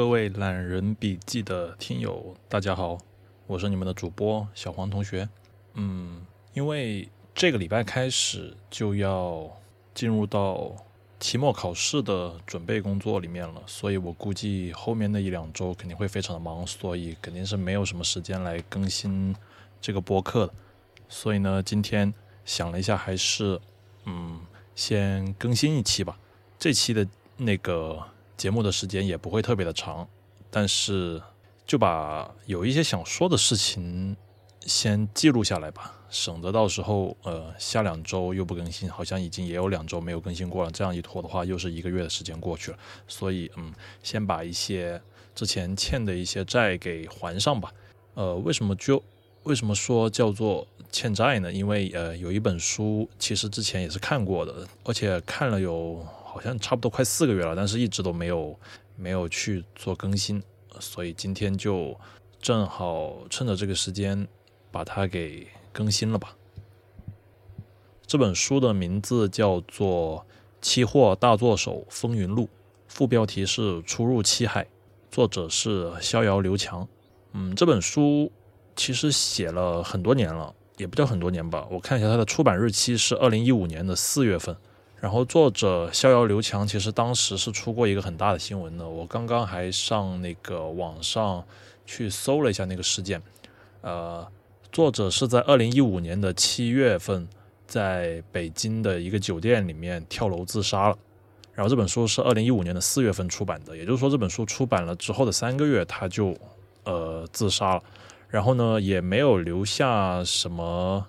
各位懒人笔记的听友，大家好，我是你们的主播小黄同学。嗯，因为这个礼拜开始就要进入到期末考试的准备工作里面了，所以我估计后面的一两周肯定会非常的忙，所以肯定是没有什么时间来更新这个播客的。所以呢，今天想了一下，还是嗯，先更新一期吧。这期的那个节目的时间也不会特别的长，但是就把有一些想说的事情先记录下来吧，省得到时候呃下两周又不更新，好像已经也有两周没有更新过了，这样一拖的话又是一个月的时间过去了，所以嗯，先把一些之前欠的一些债给还上吧。呃，为什么就为什么说叫做欠债呢？因为呃有一本书其实之前也是看过的，而且看了有。好像差不多快四个月了，但是一直都没有没有去做更新，所以今天就正好趁着这个时间把它给更新了吧。这本书的名字叫做《期货大作手风云录》，副标题是《初入期海》，作者是逍遥刘强。嗯，这本书其实写了很多年了，也不叫很多年吧。我看一下它的出版日期是二零一五年的四月份。然后作者逍遥刘强其实当时是出过一个很大的新闻的，我刚刚还上那个网上去搜了一下那个事件，呃，作者是在二零一五年的七月份在北京的一个酒店里面跳楼自杀了，然后这本书是二零一五年的四月份出版的，也就是说这本书出版了之后的三个月他就呃自杀了，然后呢也没有留下什么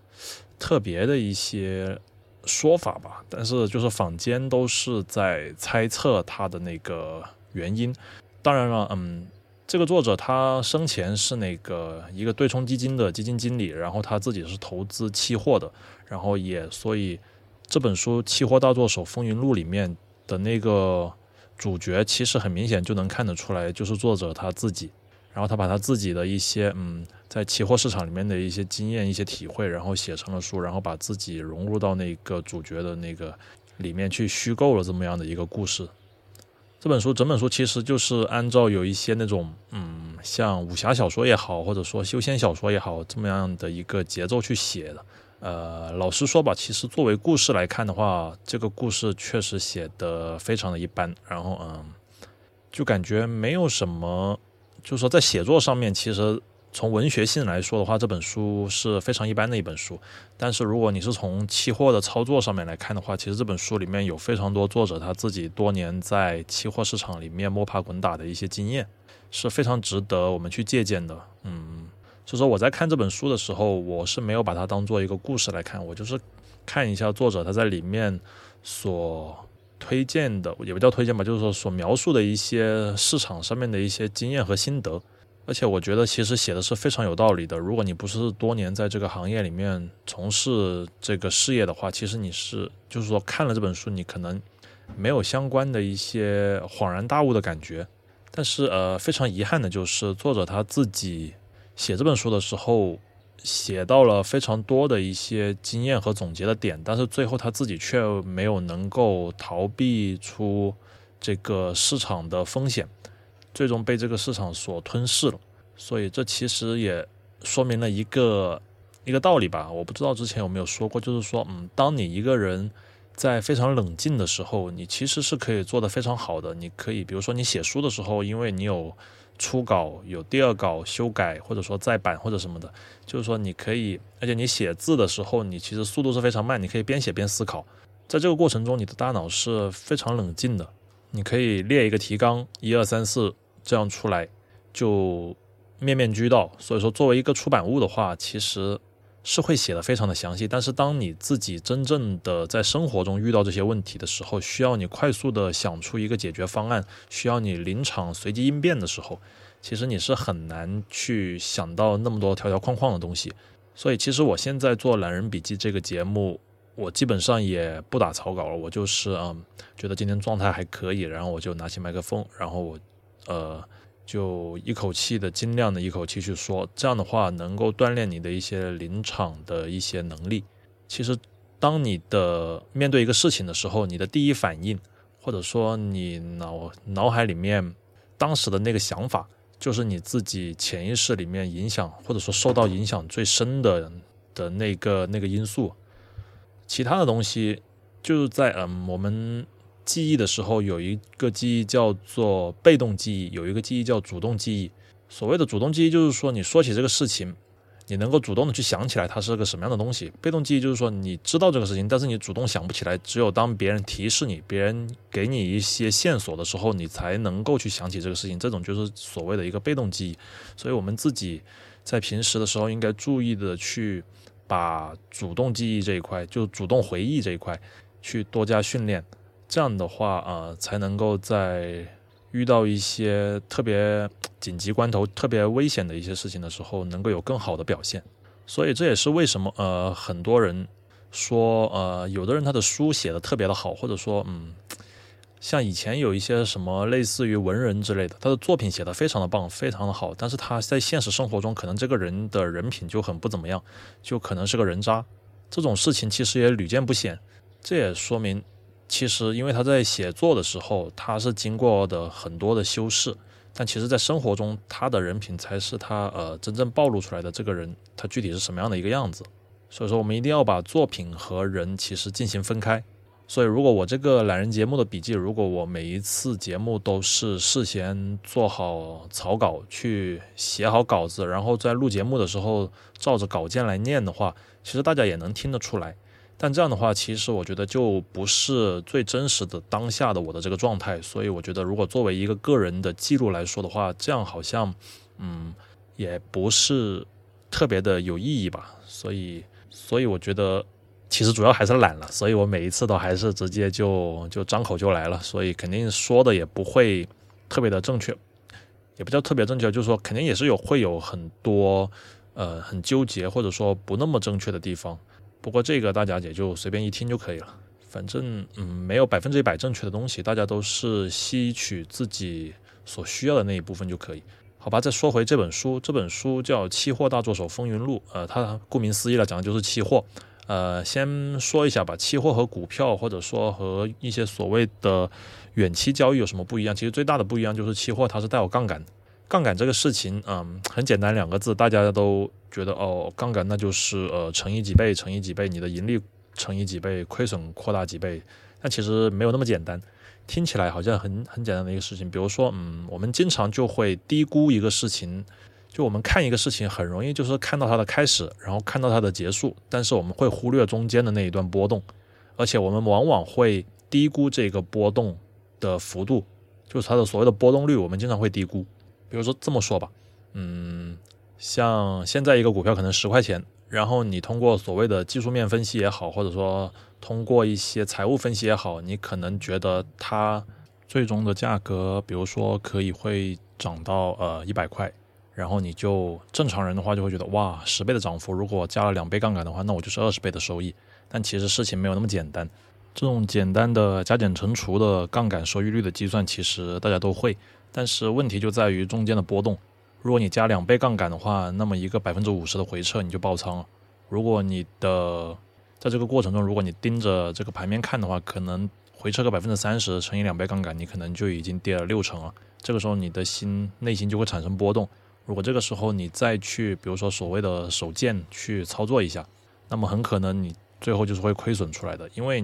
特别的一些。说法吧，但是就是坊间都是在猜测他的那个原因。当然了，嗯，这个作者他生前是那个一个对冲基金的基金经理，然后他自己是投资期货的，然后也所以这本书《期货大作手风云录》里面的那个主角，其实很明显就能看得出来，就是作者他自己。然后他把他自己的一些嗯，在期货市场里面的一些经验、一些体会，然后写成了书，然后把自己融入到那个主角的那个里面去虚构了这么样的一个故事。这本书整本书其实就是按照有一些那种嗯，像武侠小说也好，或者说修仙小说也好，这么样的一个节奏去写的。呃，老实说吧，其实作为故事来看的话，这个故事确实写的非常的一般。然后嗯，就感觉没有什么。就是说，在写作上面，其实从文学性来说的话，这本书是非常一般的一本书。但是，如果你是从期货的操作上面来看的话，其实这本书里面有非常多作者他自己多年在期货市场里面摸爬滚打的一些经验，是非常值得我们去借鉴的。嗯，所以说我在看这本书的时候，我是没有把它当做一个故事来看，我就是看一下作者他在里面所。推荐的也不叫推荐吧，就是说所描述的一些市场上面的一些经验和心得，而且我觉得其实写的是非常有道理的。如果你不是多年在这个行业里面从事这个事业的话，其实你是就是说看了这本书，你可能没有相关的一些恍然大悟的感觉。但是呃，非常遗憾的就是作者他自己写这本书的时候。写到了非常多的一些经验和总结的点，但是最后他自己却没有能够逃避出这个市场的风险，最终被这个市场所吞噬了。所以这其实也说明了一个一个道理吧。我不知道之前有没有说过，就是说，嗯，当你一个人在非常冷静的时候，你其实是可以做得非常好的。你可以，比如说你写书的时候，因为你有。初稿有第二稿修改，或者说再版或者什么的，就是说你可以，而且你写字的时候，你其实速度是非常慢，你可以边写边思考，在这个过程中，你的大脑是非常冷静的，你可以列一个提纲，一二三四这样出来，就面面俱到。所以说，作为一个出版物的话，其实。是会写的非常的详细，但是当你自己真正的在生活中遇到这些问题的时候，需要你快速的想出一个解决方案，需要你临场随机应变的时候，其实你是很难去想到那么多条条框框的东西。所以其实我现在做懒人笔记这个节目，我基本上也不打草稿了，我就是嗯，觉得今天状态还可以，然后我就拿起麦克风，然后我呃。就一口气的，尽量的一口气去说，这样的话能够锻炼你的一些临场的一些能力。其实，当你的面对一个事情的时候，你的第一反应，或者说你脑脑海里面当时的那个想法，就是你自己潜意识里面影响或者说受到影响最深的的那个那个因素。其他的东西就是在嗯，我们记忆的时候有一个记忆叫做被动记忆，有一个记忆叫主动记忆。所谓的主动记忆，就是说你说起这个事情。你能够主动的去想起来它是个什么样的东西。被动记忆就是说你知道这个事情，但是你主动想不起来。只有当别人提示你，别人给你一些线索的时候，你才能够去想起这个事情。这种就是所谓的一个被动记忆。所以，我们自己在平时的时候应该注意的去把主动记忆这一块，就主动回忆这一块，去多加训练。这样的话，呃，才能够在。遇到一些特别紧急关头、特别危险的一些事情的时候，能够有更好的表现。所以这也是为什么呃很多人说呃有的人他的书写的特别的好，或者说嗯像以前有一些什么类似于文人之类的，他的作品写的非常的棒、非常的好，但是他在现实生活中可能这个人的人品就很不怎么样，就可能是个人渣。这种事情其实也屡见不鲜，这也说明。其实，因为他在写作的时候，他是经过的很多的修饰，但其实，在生活中，他的人品才是他呃真正暴露出来的这个人，他具体是什么样的一个样子。所以说，我们一定要把作品和人其实进行分开。所以，如果我这个懒人节目的笔记，如果我每一次节目都是事先做好草稿，去写好稿子，然后在录节目的时候照着稿件来念的话，其实大家也能听得出来。但这样的话，其实我觉得就不是最真实的当下的我的这个状态，所以我觉得如果作为一个个人的记录来说的话，这样好像，嗯，也不是特别的有意义吧。所以，所以我觉得其实主要还是懒了，所以我每一次都还是直接就就张口就来了，所以肯定说的也不会特别的正确，也不叫特别正确，就是说肯定也是有会有很多呃很纠结或者说不那么正确的地方。不过这个大家也就随便一听就可以了，反正嗯没有百分之一百正确的东西，大家都是吸取自己所需要的那一部分就可以，好吧？再说回这本书，这本书叫《期货大作手风云录》，呃，它顾名思义了，讲的就是期货。呃，先说一下吧，期货和股票或者说和一些所谓的远期交易有什么不一样？其实最大的不一样就是期货它是带有杠杆，杠杆这个事情，嗯，很简单两个字，大家都。觉得哦，杠杆那就是呃乘以几倍，乘以几倍，你的盈利乘以几倍，亏损扩大几倍。但其实没有那么简单，听起来好像很很简单的一个事情。比如说，嗯，我们经常就会低估一个事情，就我们看一个事情很容易就是看到它的开始，然后看到它的结束，但是我们会忽略中间的那一段波动，而且我们往往会低估这个波动的幅度，就是它的所谓的波动率，我们经常会低估。比如说这么说吧，嗯。像现在一个股票可能十块钱，然后你通过所谓的技术面分析也好，或者说通过一些财务分析也好，你可能觉得它最终的价格，比如说可以会涨到呃一百块，然后你就正常人的话就会觉得哇十倍的涨幅，如果加了两倍杠杆的话，那我就是二十倍的收益。但其实事情没有那么简单，这种简单的加减乘除的杠杆收益率的计算，其实大家都会，但是问题就在于中间的波动。如果你加两倍杠杆的话，那么一个百分之五十的回撤你就爆仓了。如果你的在这个过程中，如果你盯着这个盘面看的话，可能回撤个百分之三十乘以两倍杠杆，你可能就已经跌了六成了。这个时候你的心内心就会产生波动。如果这个时候你再去，比如说所谓的手贱去操作一下，那么很可能你最后就是会亏损出来的，因为。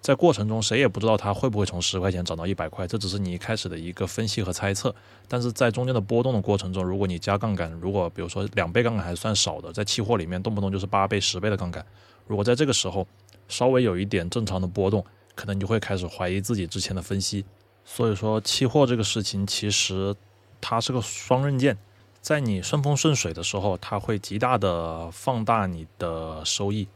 在过程中，谁也不知道它会不会从十块钱涨到一百块，这只是你一开始的一个分析和猜测。但是在中间的波动的过程中，如果你加杠杆，如果比如说两倍杠杆还算少的，在期货里面动不动就是八倍、十倍的杠杆，如果在这个时候稍微有一点正常的波动，可能你就会开始怀疑自己之前的分析。所以说，期货这个事情其实它是个双刃剑，在你顺风顺水的时候，它会极大的放大你的收益。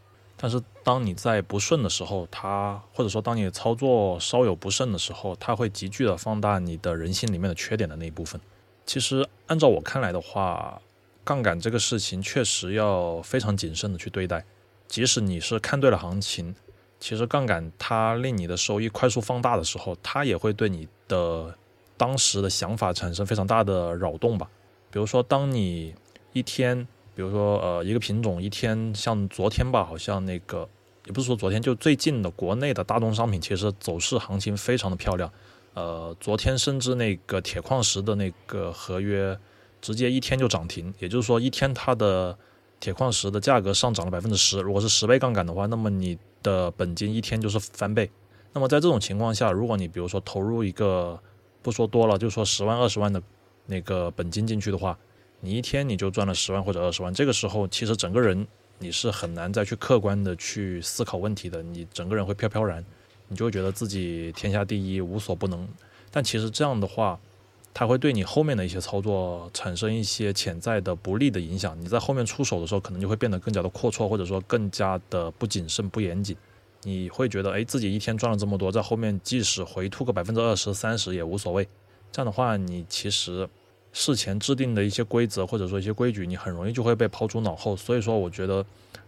但是当你在不顺的时候，它或者说当你操作稍有不慎的时候，它会急剧的放大你的人性里面的缺点的那一部分。其实按照我看来的话，杠杆这个事情确实要非常谨慎的去对待。即使你是看对了行情，其实杠杆它令你的收益快速放大的时候，它也会对你的当时的想法产生非常大的扰动吧。比如说，当你一天。比如说，呃，一个品种一天像昨天吧，好像那个也不是说昨天，就最近的国内的大宗商品，其实走势行情非常的漂亮。呃，昨天甚至那个铁矿石的那个合约直接一天就涨停，也就是说一天它的铁矿石的价格上涨了百分之十。如果是十倍杠杆的话，那么你的本金一天就是翻倍。那么在这种情况下，如果你比如说投入一个不说多了，就说十万二十万的那个本金进去的话，你一天你就赚了十万或者二十万。这个时候其实整个人你是很难再去客观的去思考问题的，你整个人会飘飘然。你就会觉得自己天下第一，无所不能。但其实这样的话，它会对你后面的一些操作产生一些潜在的不利的影响。你在后面出手的时候，可能就会变得更加的阔绰，或者说更加的不谨慎、不严谨。你会觉得，哎，自己一天赚了这么多，在后面即使回吐个百分之二十、三十也无所谓。这样的话，你其实事前制定的一些规则或者说一些规矩，你很容易就会被抛诸脑后。所以说，我觉得。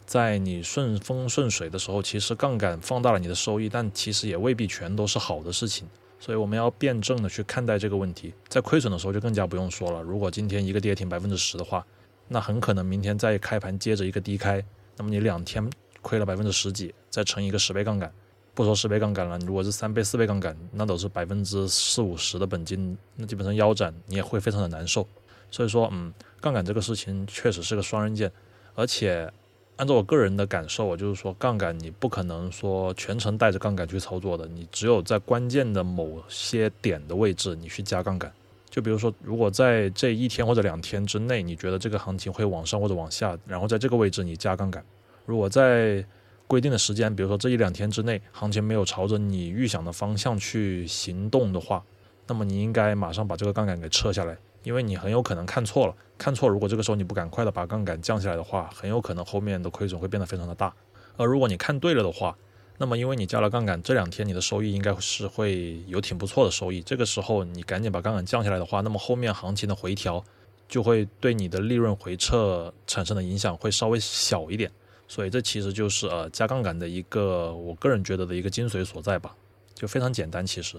在你顺风顺水的时候，其实杠杆放大了你的收益，但其实也未必全都是好的事情。所以我们要辩证的去看待这个问题。在亏损的时候就更加不用说了。如果今天一个跌停百分之十的话，那很可能明天再开盘接着一个低开，那么你两天亏了百分之十几，再乘以一个十倍杠杆，不说十倍杠杆了，如果是三倍、四倍杠杆，那都是百分之四五十的本金，那基本上腰斩，你也会非常的难受。所以说，嗯，杠杆这个事情确实是个双刃剑，而且。按照我个人的感受，我就是说，杠杆你不可能说全程带着杠杆去操作的，你只有在关键的某些点的位置，你去加杠杆。就比如说，如果在这一天或者两天之内，你觉得这个行情会往上或者往下，然后在这个位置你加杠杆。如果在规定的时间，比如说这一两天之内，行情没有朝着你预想的方向去行动的话，那么你应该马上把这个杠杆给撤下来。因为你很有可能看错了，看错，如果这个时候你不赶快的把杠杆降下来的话，很有可能后面的亏损会变得非常的大。而如果你看对了的话，那么因为你加了杠杆，这两天你的收益应该是会有挺不错的收益。这个时候你赶紧把杠杆降下来的话，那么后面行情的回调就会对你的利润回撤产生的影响会稍微小一点。所以这其实就是呃加杠杆的一个我个人觉得的一个精髓所在吧，就非常简单其实。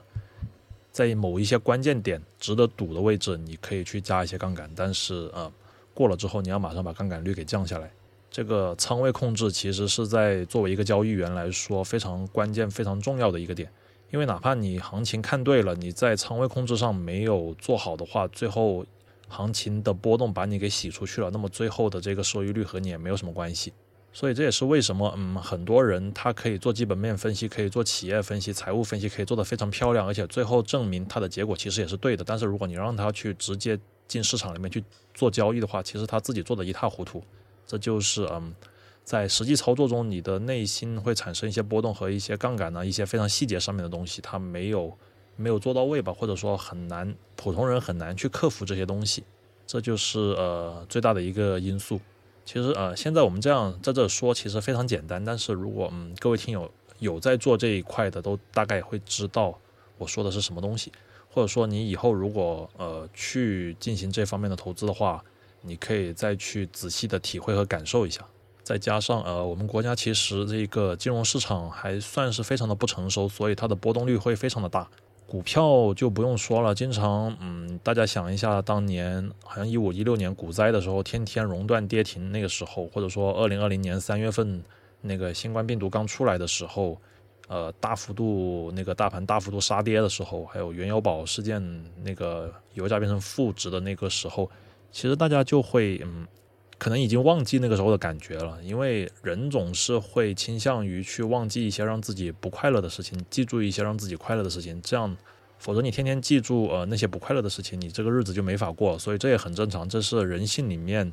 在某一些关键点值得赌的位置，你可以去加一些杠杆，但是呃，过了之后你要马上把杠杆率给降下来。这个仓位控制其实是在作为一个交易员来说非常关键、非常重要的一个点，因为哪怕你行情看对了，你在仓位控制上没有做好的话，最后行情的波动把你给洗出去了，那么最后的这个收益率和你也没有什么关系。所以这也是为什么，嗯，很多人他可以做基本面分析，可以做企业分析、财务分析，可以做得非常漂亮，而且最后证明他的结果其实也是对的。但是如果你让他去直接进市场里面去做交易的话，其实他自己做的一塌糊涂。这就是，嗯，在实际操作中，你的内心会产生一些波动和一些杠杆呢，一些非常细节上面的东西，他没有没有做到位吧，或者说很难，普通人很难去克服这些东西。这就是呃最大的一个因素。其实呃，现在我们这样在这说，其实非常简单。但是如果嗯，各位听友有在做这一块的，都大概会知道我说的是什么东西。或者说你以后如果呃去进行这方面的投资的话，你可以再去仔细的体会和感受一下。再加上呃，我们国家其实这个金融市场还算是非常的不成熟，所以它的波动率会非常的大。股票就不用说了，经常，嗯，大家想一下，当年好像一五一六年股灾的时候，天天熔断跌停，那个时候，或者说二零二零年三月份那个新冠病毒刚出来的时候，呃，大幅度那个大盘大幅度杀跌的时候，还有原油宝事件那个油价变成负值的那个时候，其实大家就会，嗯。可能已经忘记那个时候的感觉了，因为人总是会倾向于去忘记一些让自己不快乐的事情，记住一些让自己快乐的事情。这样，否则你天天记住呃那些不快乐的事情，你这个日子就没法过。所以这也很正常，这是人性里面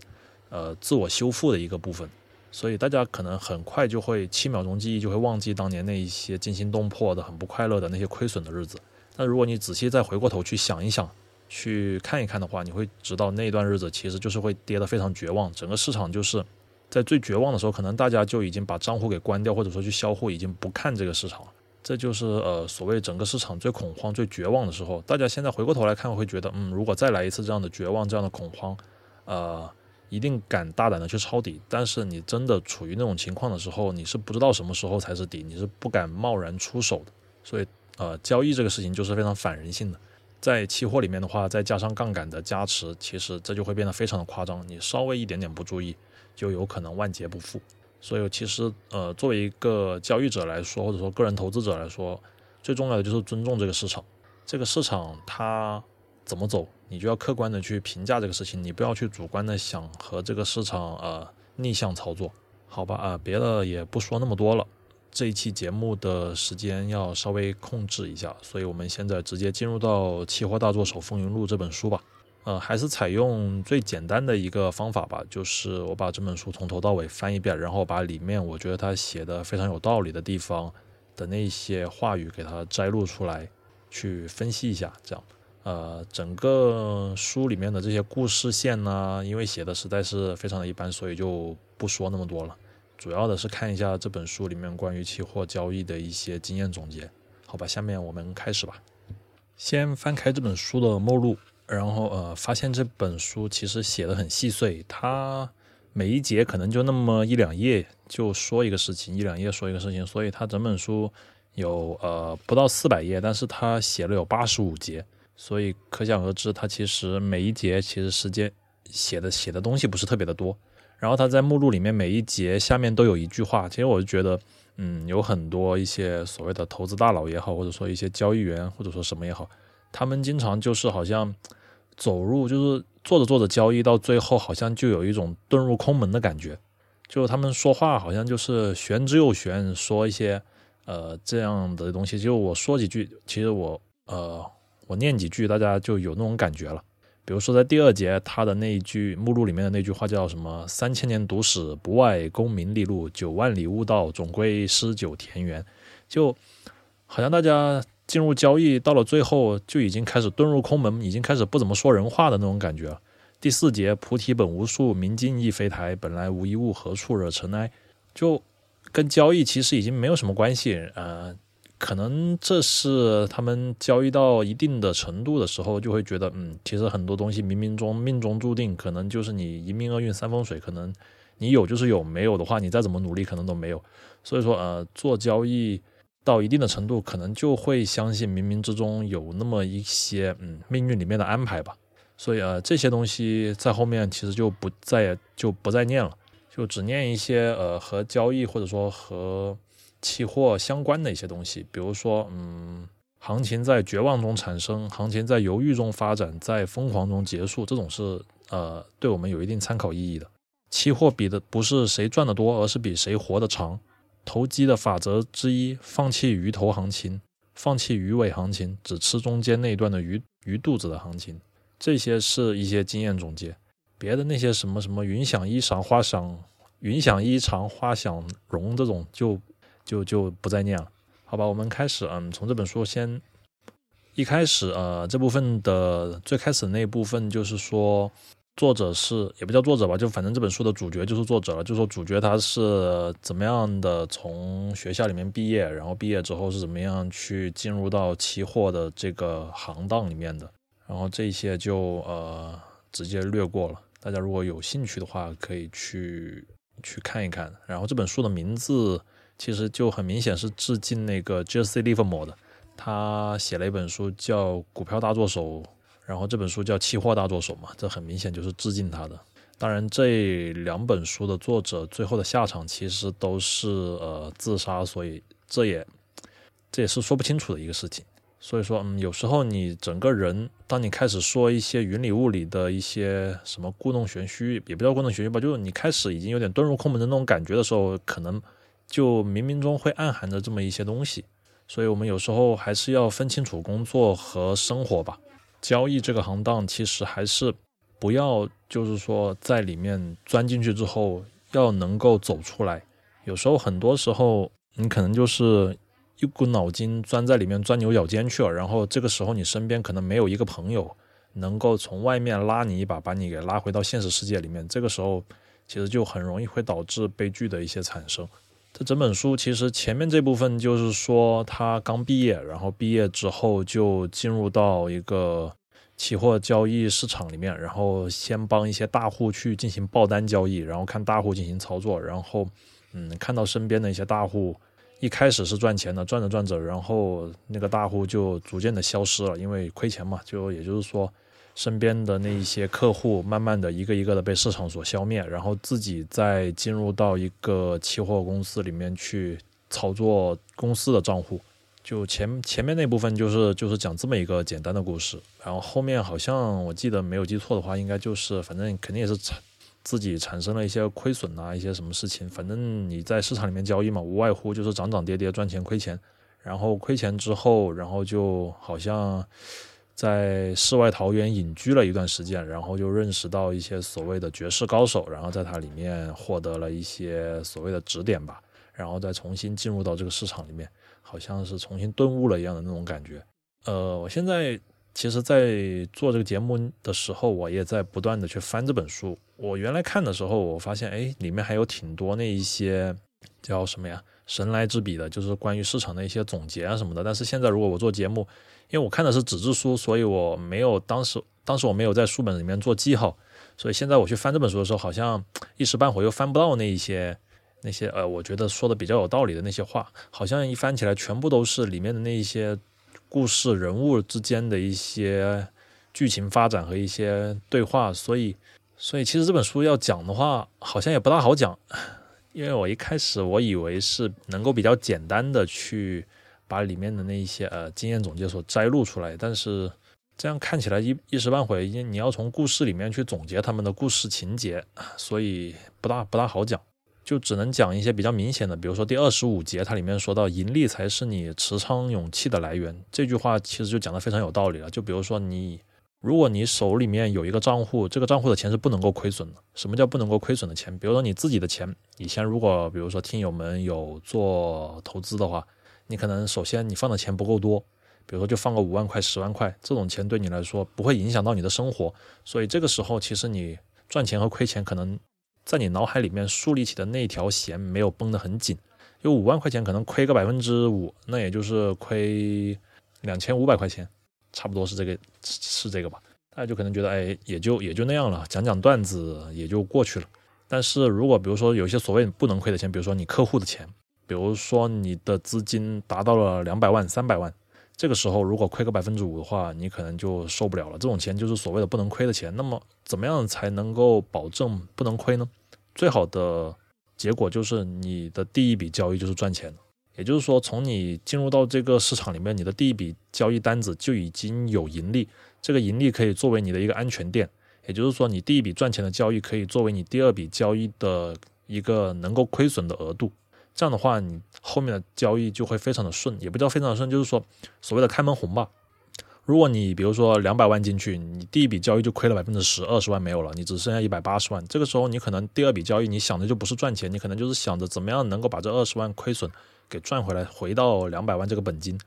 呃自我修复的一个部分。所以大家可能很快就会七秒钟记忆就会忘记当年那一些惊心动魄的、很不快乐的那些亏损的日子。但如果你仔细再回过头去想一想。去看一看的话，你会知道那段日子其实就是会跌得非常绝望。整个市场就是在最绝望的时候，可能大家就已经把账户给关掉，或者说去销户，已经不看这个市场了。这就是呃所谓整个市场最恐慌、最绝望的时候。大家现在回过头来看，会觉得嗯，如果再来一次这样的绝望、这样的恐慌，呃，一定敢大胆的去抄底。但是你真的处于那种情况的时候，你是不知道什么时候才是底，你是不敢贸然出手的。所以呃，交易这个事情就是非常反人性的。在期货里面的话，再加上杠杆的加持，其实这就会变得非常的夸张。你稍微一点点不注意，就有可能万劫不复。所以，其实呃，作为一个交易者来说，或者说个人投资者来说，最重要的就是尊重这个市场。这个市场它怎么走，你就要客观的去评价这个事情，你不要去主观的想和这个市场呃逆向操作，好吧啊，别的也不说那么多了。这一期节目的时间要稍微控制一下，所以我们现在直接进入到《期货大作手风云录》这本书吧。呃，还是采用最简单的一个方法吧，就是我把这本书从头到尾翻一遍，然后把里面我觉得他写的非常有道理的地方的那些话语给它摘录出来，去分析一下。这样，呃，整个书里面的这些故事线呢，因为写的实在是非常的一般，所以就不说那么多了。主要的是看一下这本书里面关于期货交易的一些经验总结，好吧，下面我们开始吧。先翻开这本书的目录，然后呃，发现这本书其实写的很细碎，它每一节可能就那么一两页，就说一个事情，一两页说一个事情，所以它整本书有呃不到四百页，但是它写了有八十五节，所以可想而知，它其实每一节其实时间写的写的东西不是特别的多。然后他在目录里面每一节下面都有一句话，其实我就觉得，嗯，有很多一些所谓的投资大佬也好，或者说一些交易员或者说什么也好，他们经常就是好像走入，就是做着做着交易到最后，好像就有一种遁入空门的感觉，就他们说话好像就是玄之又玄，说一些呃这样的东西，就我说几句，其实我呃我念几句，大家就有那种感觉了。比如说，在第二节，他的那一句目录里面的那句话叫什么？三千年读史，不外功名利禄；九万里悟道，总归诗酒田园。就好像大家进入交易到了最后，就已经开始遁入空门，已经开始不怎么说人话的那种感觉了。第四节，菩提本无树，明镜亦非台，本来无一物，何处惹尘埃？就跟交易其实已经没有什么关系，呃。可能这是他们交易到一定的程度的时候，就会觉得，嗯，其实很多东西冥冥中命中注定，可能就是你一命二运三风水，可能你有就是有，没有的话，你再怎么努力，可能都没有。所以说，呃，做交易到一定的程度，可能就会相信冥冥之中有那么一些，嗯，命运里面的安排吧。所以，呃，这些东西在后面其实就不再就不再念了，就只念一些，呃，和交易或者说和。期货相关的一些东西，比如说，嗯，行情在绝望中产生，行情在犹豫中发展，在疯狂中结束，这种是呃，对我们有一定参考意义的。期货比的不是谁赚得多，而是比谁活得长。投机的法则之一，放弃鱼头行情，放弃鱼尾行情，只吃中间那一段的鱼鱼肚子的行情。这些是一些经验总结。别的那些什么什么云想衣裳花想云想衣裳花想容这种就。就就不再念了，好吧，我们开始，嗯，从这本书先。一开始，呃，这部分的最开始那部分就是说，作者是也不叫作者吧，就反正这本书的主角就是作者了，就说主角他是怎么样的从学校里面毕业，然后毕业之后是怎么样去进入到期货的这个行当里面的，然后这些就呃直接略过了，大家如果有兴趣的话可以去去看一看，然后这本书的名字。其实就很明显是致敬那个 Jesse Livermore 的，他写了一本书叫《股票大作手》，然后这本书叫《期货大作手》嘛，这很明显就是致敬他的。当然，这两本书的作者最后的下场其实都是呃自杀，所以这也这也是说不清楚的一个事情。所以说，嗯，有时候你整个人，当你开始说一些云里雾里的一些什么故弄玄虚，也不叫故弄玄虚吧，就是你开始已经有点遁入空门的那种感觉的时候，可能。就冥冥中会暗含着这么一些东西，所以我们有时候还是要分清楚工作和生活吧。交易这个行当，其实还是不要，就是说在里面钻进去之后，要能够走出来。有时候很多时候，你可能就是一股脑筋钻在里面钻牛角尖去了，然后这个时候你身边可能没有一个朋友能够从外面拉你一把，把你给拉回到现实世界里面。这个时候，其实就很容易会导致悲剧的一些产生。这整本书其实前面这部分就是说他刚毕业，然后毕业之后就进入到一个期货交易市场里面，然后先帮一些大户去进行爆单交易，然后看大户进行操作，然后嗯，看到身边的一些大户一开始是赚钱的，赚着赚着，然后那个大户就逐渐的消失了，因为亏钱嘛，就也就是说。身边的那一些客户，慢慢的一个一个的被市场所消灭，然后自己再进入到一个期货公司里面去操作公司的账户，就前前面那部分就是就是讲这么一个简单的故事，然后后面好像我记得没有记错的话，应该就是反正肯定也是产自己产生了一些亏损啊，一些什么事情，反正你在市场里面交易嘛，无外乎就是涨涨跌跌，赚钱亏钱，然后亏钱之后，然后就好像。在世外桃源隐居了一段时间，然后就认识到一些所谓的绝世高手，然后在它里面获得了一些所谓的指点吧，然后再重新进入到这个市场里面，好像是重新顿悟了一样的那种感觉。呃，我现在其实，在做这个节目的时候，我也在不断的去翻这本书。我原来看的时候，我发现，哎，里面还有挺多那一些叫什么呀，神来之笔的，就是关于市场的一些总结啊什么的。但是现在，如果我做节目，因为我看的是纸质书，所以我没有当时当时我没有在书本里面做记号，所以现在我去翻这本书的时候，好像一时半会又翻不到那一些那些呃，我觉得说的比较有道理的那些话，好像一翻起来全部都是里面的那一些故事人物之间的一些剧情发展和一些对话，所以所以其实这本书要讲的话，好像也不大好讲，因为我一开始我以为是能够比较简单的去。把里面的那一些呃经验总结所摘录出来，但是这样看起来一一时半会，因为你要从故事里面去总结他们的故事情节，所以不大不大好讲，就只能讲一些比较明显的，比如说第二十五节，它里面说到盈利才是你持仓勇气的来源，这句话其实就讲的非常有道理了。就比如说你，如果你手里面有一个账户，这个账户的钱是不能够亏损的。什么叫不能够亏损的钱？比如说你自己的钱，以前如果比如说听友们有做投资的话。你可能首先你放的钱不够多，比如说就放个五万块、十万块，这种钱对你来说不会影响到你的生活，所以这个时候其实你赚钱和亏钱可能在你脑海里面树立起的那条弦没有绷得很紧，有五万块钱可能亏个百分之五，那也就是亏两千五百块钱，差不多是这个是这个吧？大家就可能觉得哎也就也就那样了，讲讲段子也就过去了。但是如果比如说有些所谓不能亏的钱，比如说你客户的钱。比如说你的资金达到了两百万、三百万，这个时候如果亏个百分之五的话，你可能就受不了了。这种钱就是所谓的不能亏的钱。那么怎么样才能够保证不能亏呢？最好的结果就是你的第一笔交易就是赚钱的。也就是说，从你进入到这个市场里面，你的第一笔交易单子就已经有盈利，这个盈利可以作为你的一个安全垫。也就是说，你第一笔赚钱的交易可以作为你第二笔交易的一个能够亏损的额度。这样的话，你后面的交易就会非常的顺，也不叫非常的顺，就是说所谓的开门红吧。如果你比如说两百万进去，你第一笔交易就亏了百分之十，二十万没有了，你只剩下一百八十万。这个时候你可能第二笔交易你想的就不是赚钱，你可能就是想着怎么样能够把这二十万亏损给赚回来，回到两百万这个本金。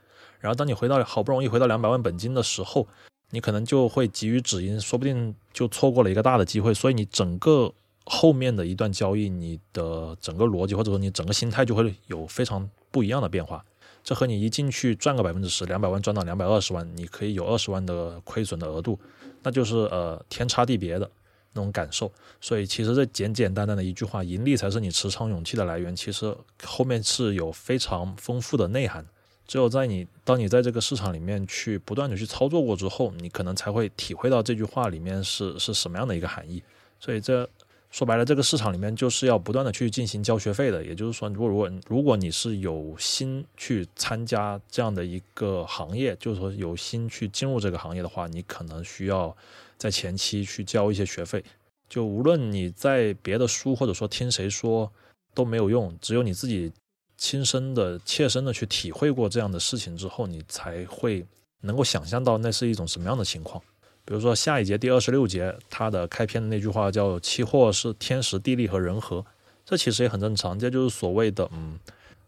然后当你回到好不容易回到两百万本金的时候，你可能就会急于止盈，说不定就错过了一个大的机会。所以你整个。后面的一段交易，你的整个逻辑或者说你整个心态就会有非常不一样的变化。这和你一进去赚个百分之十，两百万赚到两百二十万，你可以有二十万的亏损的额度，那就是呃天差地别的那种感受。所以其实这简简单单的一句话，盈利才是你持仓勇气的来源。其实后面是有非常丰富的内涵。只有在你当你在这个市场里面去不断的去操作过之后，你可能才会体会到这句话里面是是什么样的一个含义。所以这。说白了，这个市场里面就是要不断的去进行交学费的。也就是说，如果如果如果你是有心去参加这样的一个行业，就是说有心去进入这个行业的话，你可能需要在前期去交一些学费。就无论你在别的书或者说听谁说都没有用，只有你自己亲身的、切身的去体会过这样的事情之后，你才会能够想象到那是一种什么样的情况。比如说下一节第二十六节，它的开篇的那句话叫“期货是天时地利和人和”，这其实也很正常，这就是所谓的嗯，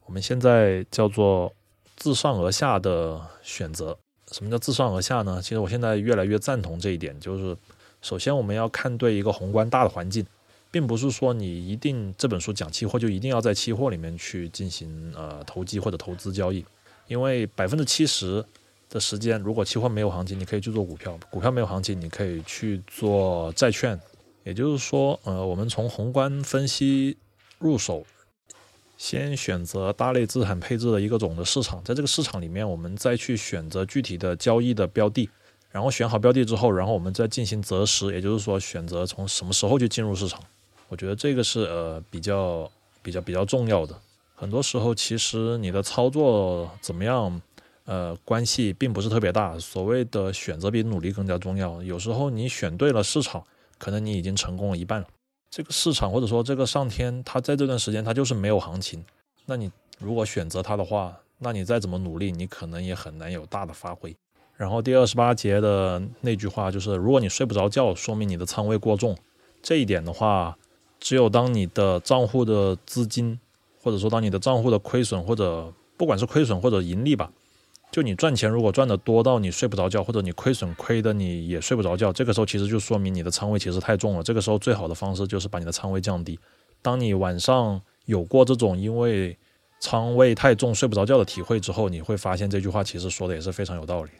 我们现在叫做自上而下的选择。什么叫自上而下呢？其实我现在越来越赞同这一点，就是首先我们要看对一个宏观大的环境，并不是说你一定这本书讲期货就一定要在期货里面去进行呃投机或者投资交易，因为百分之七十。的时间，如果期货没有行情，你可以去做股票；股票没有行情，你可以去做债券。也就是说，呃，我们从宏观分析入手，先选择大类资产配置的一个总的市场，在这个市场里面，我们再去选择具体的交易的标的，然后选好标的之后，然后我们再进行择时，也就是说，选择从什么时候去进入市场。我觉得这个是呃比较比较比较重要的。很多时候，其实你的操作怎么样？呃，关系并不是特别大。所谓的选择比努力更加重要。有时候你选对了市场，可能你已经成功了一半了。这个市场或者说这个上天，它在这段时间它就是没有行情。那你如果选择它的话，那你再怎么努力，你可能也很难有大的发挥。然后第二十八节的那句话就是：如果你睡不着觉，说明你的仓位过重。这一点的话，只有当你的账户的资金，或者说当你的账户的亏损，或者不管是亏损或者盈利吧，就你赚钱如果赚的多到你睡不着觉，或者你亏损亏的你也睡不着觉，这个时候其实就说明你的仓位其实太重了。这个时候最好的方式就是把你的仓位降低。当你晚上有过这种因为仓位太重睡不着觉的体会之后，你会发现这句话其实说的也是非常有道理。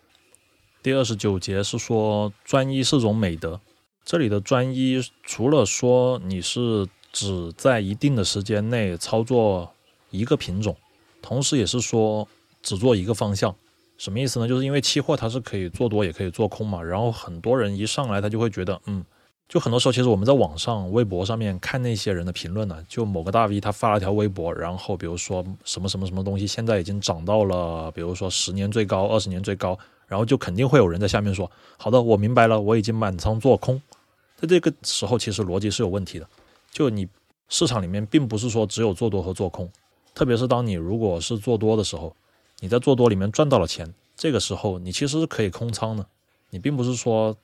第二十九节是说专一是种美德，这里的专一除了说你是只在一定的时间内操作一个品种，同时也是说只做一个方向。什么意思呢？就是因为期货它是可以做多也可以做空嘛，然后很多人一上来他就会觉得，嗯。就很多时候，其实我们在网上、微博上面看那些人的评论呢，就某个大 V 他发了条微博，然后比如说什么什么什么东西现在已经涨到了，比如说十年最高、二十年最高，然后就肯定会有人在下面说：“好的，我明白了，我已经满仓做空。”在这个时候，其实逻辑是有问题的。就你市场里面并不是说只有做多和做空，特别是当你如果是做多的时候，你在做多里面赚到了钱，这个时候你其实是可以空仓的，你并不是说。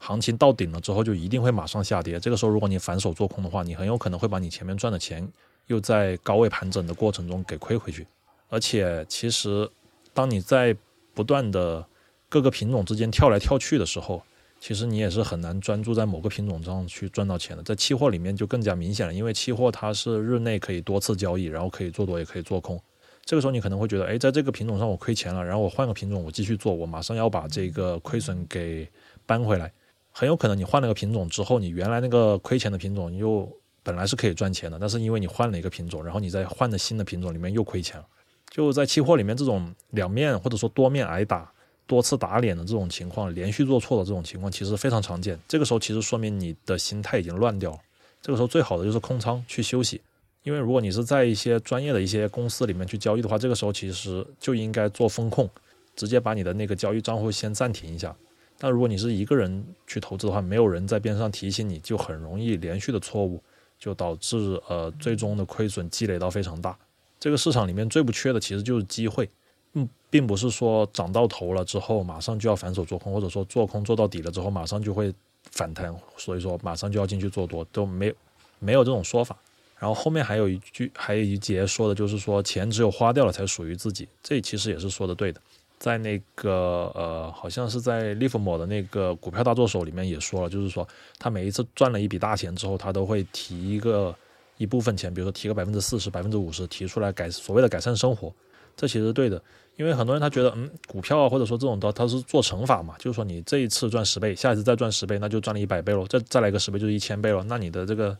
行情到顶了之后，就一定会马上下跌。这个时候，如果你反手做空的话，你很有可能会把你前面赚的钱，又在高位盘整的过程中给亏回去。而且，其实当你在不断的各个品种之间跳来跳去的时候，其实你也是很难专注在某个品种上去赚到钱的。在期货里面就更加明显了，因为期货它是日内可以多次交易，然后可以做多也可以做空。这个时候你可能会觉得，哎，在这个品种上我亏钱了，然后我换个品种我继续做，我马上要把这个亏损给。搬回来，很有可能你换了个品种之后，你原来那个亏钱的品种又本来是可以赚钱的，但是因为你换了一个品种，然后你在换的新的品种里面又亏钱了。就在期货里面，这种两面或者说多面挨打、多次打脸的这种情况，连续做错的这种情况，其实非常常见。这个时候其实说明你的心态已经乱掉了。这个时候最好的就是空仓去休息，因为如果你是在一些专业的一些公司里面去交易的话，这个时候其实就应该做风控，直接把你的那个交易账户先暂停一下。但如果你是一个人去投资的话，没有人在边上提醒你，就很容易连续的错误，就导致呃最终的亏损积累到非常大。这个市场里面最不缺的其实就是机会，嗯，并不是说涨到头了之后马上就要反手做空，或者说做空做到底了之后马上就会反弹，所以说马上就要进去做多都没没有这种说法。然后后面还有一句，还有一节说的就是说钱只有花掉了才属于自己，这其实也是说的对的。在那个呃，好像是在利弗莫的那个股票大作手里面也说了，就是说他每一次赚了一笔大钱之后，他都会提一个一部分钱，比如说提个百分之四十、百分之五十，提出来改所谓的改善生活。这其实对的，因为很多人他觉得，嗯，股票啊或者说这种的，他是做乘法嘛，就是说你这一次赚十倍，下一次再赚十倍，那就赚了一百倍喽，再再来个十倍就是一千倍了，那你的这个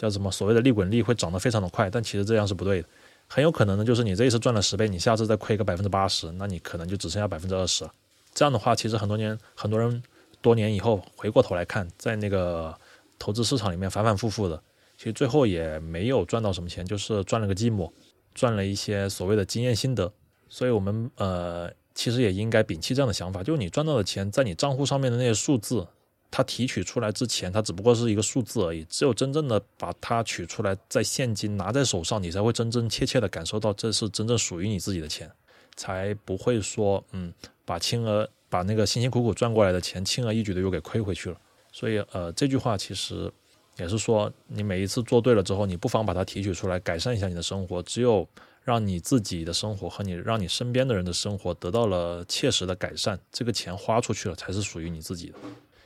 叫什么所谓的利滚利会涨得非常的快，但其实这样是不对的。很有可能呢，就是你这一次赚了十倍，你下次再亏个百分之八十，那你可能就只剩下百分之二十了。这样的话，其实很多年很多人多年以后回过头来看，在那个投资市场里面反反复复的，其实最后也没有赚到什么钱，就是赚了个寂寞，赚了一些所谓的经验心得。所以，我们呃，其实也应该摒弃这样的想法，就是你赚到的钱，在你账户上面的那些数字。它提取出来之前，它只不过是一个数字而已。只有真正的把它取出来，在现金拿在手上，你才会真真切切的感受到这是真正属于你自己的钱，才不会说，嗯，把轻而把那个辛辛苦苦赚过来的钱轻而易举的又给亏回去了。所以，呃，这句话其实也是说，你每一次做对了之后，你不妨把它提取出来，改善一下你的生活。只有让你自己的生活和你让你身边的人的生活得到了切实的改善，这个钱花出去了，才是属于你自己的。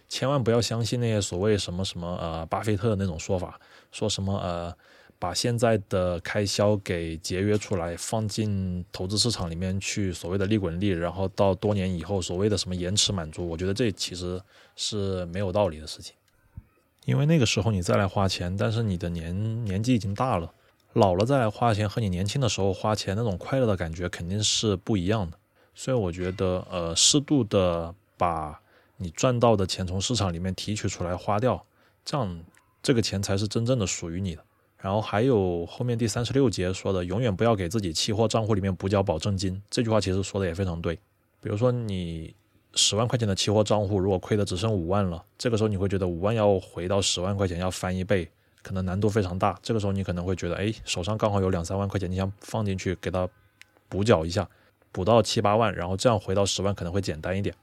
千万不要相信那些所谓什么什么呃巴菲特那种说法，说什么呃把现在的开销给节约出来，放进投资市场里面去，所谓的利滚利，然后到多年以后所谓的什么延迟满足，我觉得这其实是没有道理的事情。因为那个时候你再来花钱，但是你的年年纪已经大了，老了再来花钱和你年轻的时候花钱那种快乐的感觉肯定是不一样的。所以我觉得呃适度的把。你赚到的钱从市场里面提取出来花掉，这样这个钱才是真正的属于你的。然后还有后面第三十六节说的，永远不要给自己期货账户里面补缴保证金。这句话其实说的也非常对。比如说你十万块钱的期货账户，如果亏的只剩五万了，这个时候你会觉得五万要回到十万块钱要翻一倍，可能难度非常大。这个时候你可能会觉得，哎，手上刚好有两三万块钱，你想放进去给它补缴一下，补到七八万，然后这样回到十万可能会简单一点。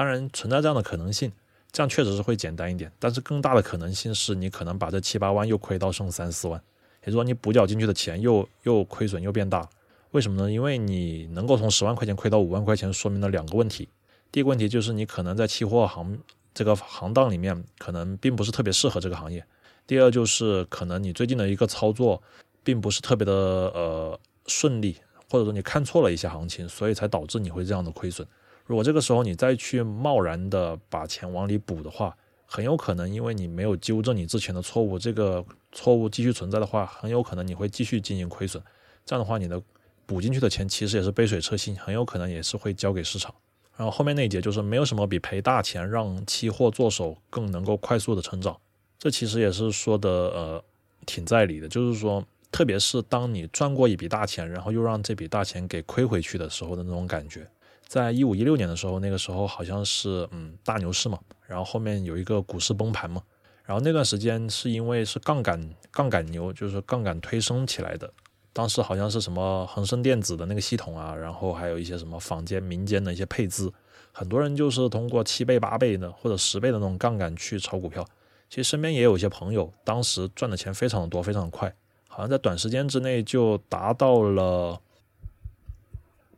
当然存在这样的可能性，这样确实是会简单一点。但是更大的可能性是你可能把这七八万又亏到剩三四万，也就是说你补缴进去的钱又又亏损又变大。为什么呢？因为你能够从十万块钱亏到五万块钱，说明了两个问题。第一个问题就是你可能在期货行这个行当里面，可能并不是特别适合这个行业。第二就是可能你最近的一个操作，并不是特别的呃顺利，或者说你看错了一些行情，所以才导致你会这样的亏损。如果这个时候你再去贸然的把钱往里补的话，很有可能因为你没有纠正你之前的错误，这个错误继续存在的话，很有可能你会继续进行亏损。这样的话，你的补进去的钱其实也是杯水车薪，很有可能也是会交给市场。然后后面那一节就是没有什么比赔大钱让期货做手更能够快速的成长。这其实也是说的呃挺在理的，就是说特别是当你赚过一笔大钱，然后又让这笔大钱给亏回去的时候的那种感觉。在一五一六年的时候，那个时候好像是嗯大牛市嘛，然后后面有一个股市崩盘嘛，然后那段时间是因为是杠杆杠杆牛，就是杠杆推升起来的。当时好像是什么恒生电子的那个系统啊，然后还有一些什么坊间民间的一些配资，很多人就是通过七倍、八倍的或者十倍的那种杠杆去炒股票。其实身边也有一些朋友，当时赚的钱非常的多，非常快，好像在短时间之内就达到了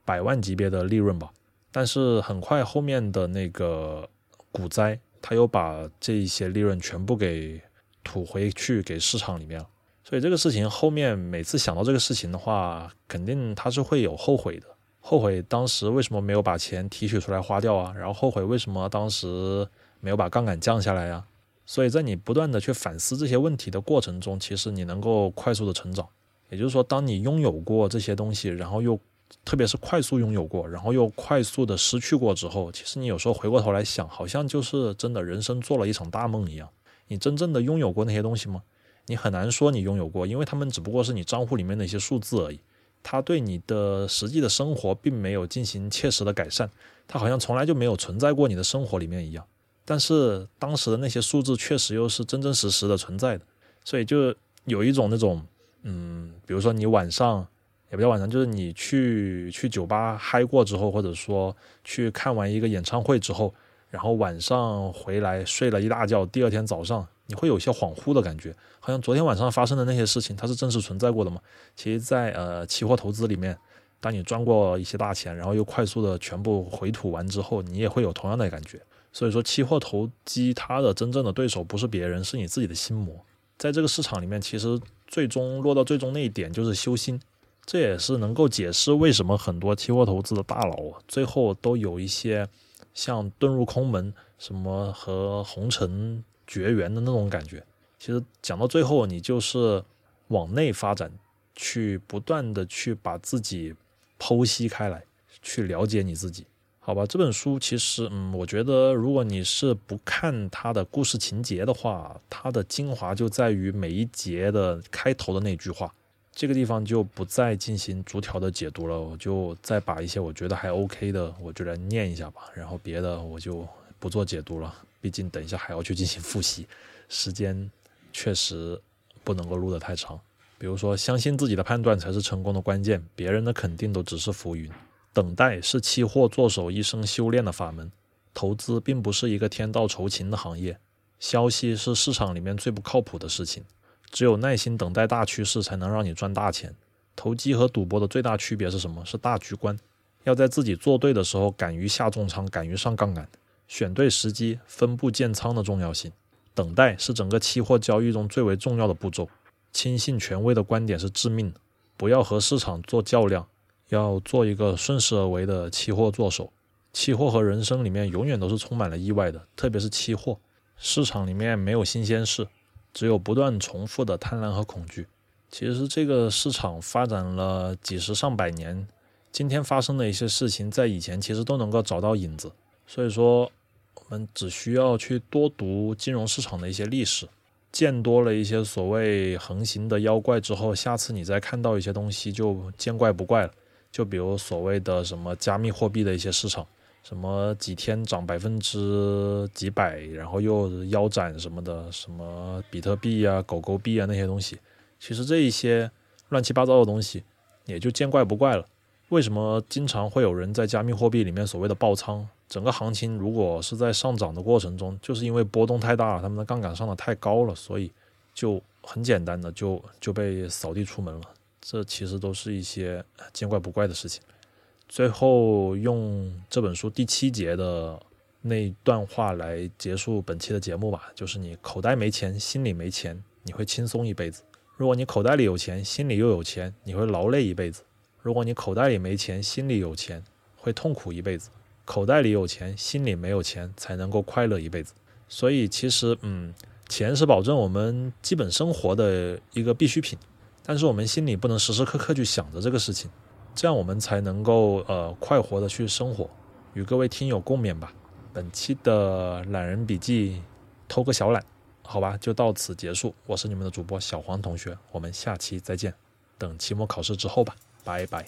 百万级别的利润吧。但是很快后面的那个股灾，他又把这一些利润全部给吐回去给市场里面了。所以这个事情后面每次想到这个事情的话，肯定他是会有后悔的，后悔当时为什么没有把钱提取出来花掉啊，然后后悔为什么当时没有把杠杆降下来呀。所以在你不断的去反思这些问题的过程中，其实你能够快速的成长。也就是说，当你拥有过这些东西，然后又特别是快速拥有过，然后又快速的失去过之后，其实你有时候回过头来想，好像就是真的人生做了一场大梦一样。你真正的拥有过那些东西吗？你很难说你拥有过，因为他们只不过是你账户里面的一些数字而已，它对你的实际的生活并没有进行切实的改善，它好像从来就没有存在过你的生活里面一样。但是当时的那些数字确实又是真真实实的存在的，所以就有一种那种，嗯，比如说你晚上也不叫晚上，就是你去去酒吧嗨过之后，或者说去看完一个演唱会之后，然后晚上回来睡了一大觉，第二天早上。你会有些恍惚的感觉，好像昨天晚上发生的那些事情，它是真实存在过的吗？其实，在呃期货投资里面，当你赚过一些大钱，然后又快速的全部回吐完之后，你也会有同样的感觉。所以说，期货投机它的真正的对手不是别人，是你自己的心魔。在这个市场里面，其实最终落到最终那一点就是修心，这也是能够解释为什么很多期货投资的大佬最后都有一些像遁入空门，什么和红尘。绝缘的那种感觉，其实讲到最后，你就是往内发展，去不断的去把自己剖析开来，去了解你自己，好吧？这本书其实，嗯，我觉得如果你是不看它的故事情节的话，它的精华就在于每一节的开头的那句话。这个地方就不再进行逐条的解读了，我就再把一些我觉得还 OK 的，我就来念一下吧。然后别的我就不做解读了。毕竟等一下还要去进行复习，时间确实不能够录得太长。比如说，相信自己的判断才是成功的关键，别人的肯定都只是浮云。等待是期货做手一生修炼的法门。投资并不是一个天道酬勤的行业，消息是市场里面最不靠谱的事情。只有耐心等待大趋势，才能让你赚大钱。投机和赌博的最大区别是什么？是大局观。要在自己做对的时候，敢于下重仓，敢于上杠杆。选对时机，分布建仓的重要性。等待是整个期货交易中最为重要的步骤。轻信权威的观点是致命的。不要和市场做较量，要做一个顺势而为的期货做手。期货和人生里面永远都是充满了意外的，特别是期货。市场里面没有新鲜事，只有不断重复的贪婪和恐惧。其实这个市场发展了几十上百年，今天发生的一些事情，在以前其实都能够找到影子。所以说。我们只需要去多读金融市场的一些历史，见多了一些所谓横行的妖怪之后，下次你再看到一些东西就见怪不怪了。就比如所谓的什么加密货币的一些市场，什么几天涨百分之几百，然后又腰斩什么的，什么比特币啊、狗狗币啊那些东西，其实这一些乱七八糟的东西也就见怪不怪了。为什么经常会有人在加密货币里面所谓的爆仓？整个行情如果是在上涨的过程中，就是因为波动太大，他们的杠杆上的太高了，所以就很简单的就就被扫地出门了。这其实都是一些见怪不怪的事情。最后用这本书第七节的那段话来结束本期的节目吧，就是你口袋没钱，心里没钱，你会轻松一辈子；如果你口袋里有钱，心里又有钱，你会劳累一辈子；如果你口袋里没钱，心里有钱，会痛苦一辈子。口袋里有钱，心里没有钱，才能够快乐一辈子。所以其实，嗯，钱是保证我们基本生活的一个必需品，但是我们心里不能时时刻刻去想着这个事情，这样我们才能够呃快活的去生活。与各位听友共勉吧。本期的懒人笔记，偷个小懒，好吧，就到此结束。我是你们的主播小黄同学，我们下期再见。等期末考试之后吧，拜拜。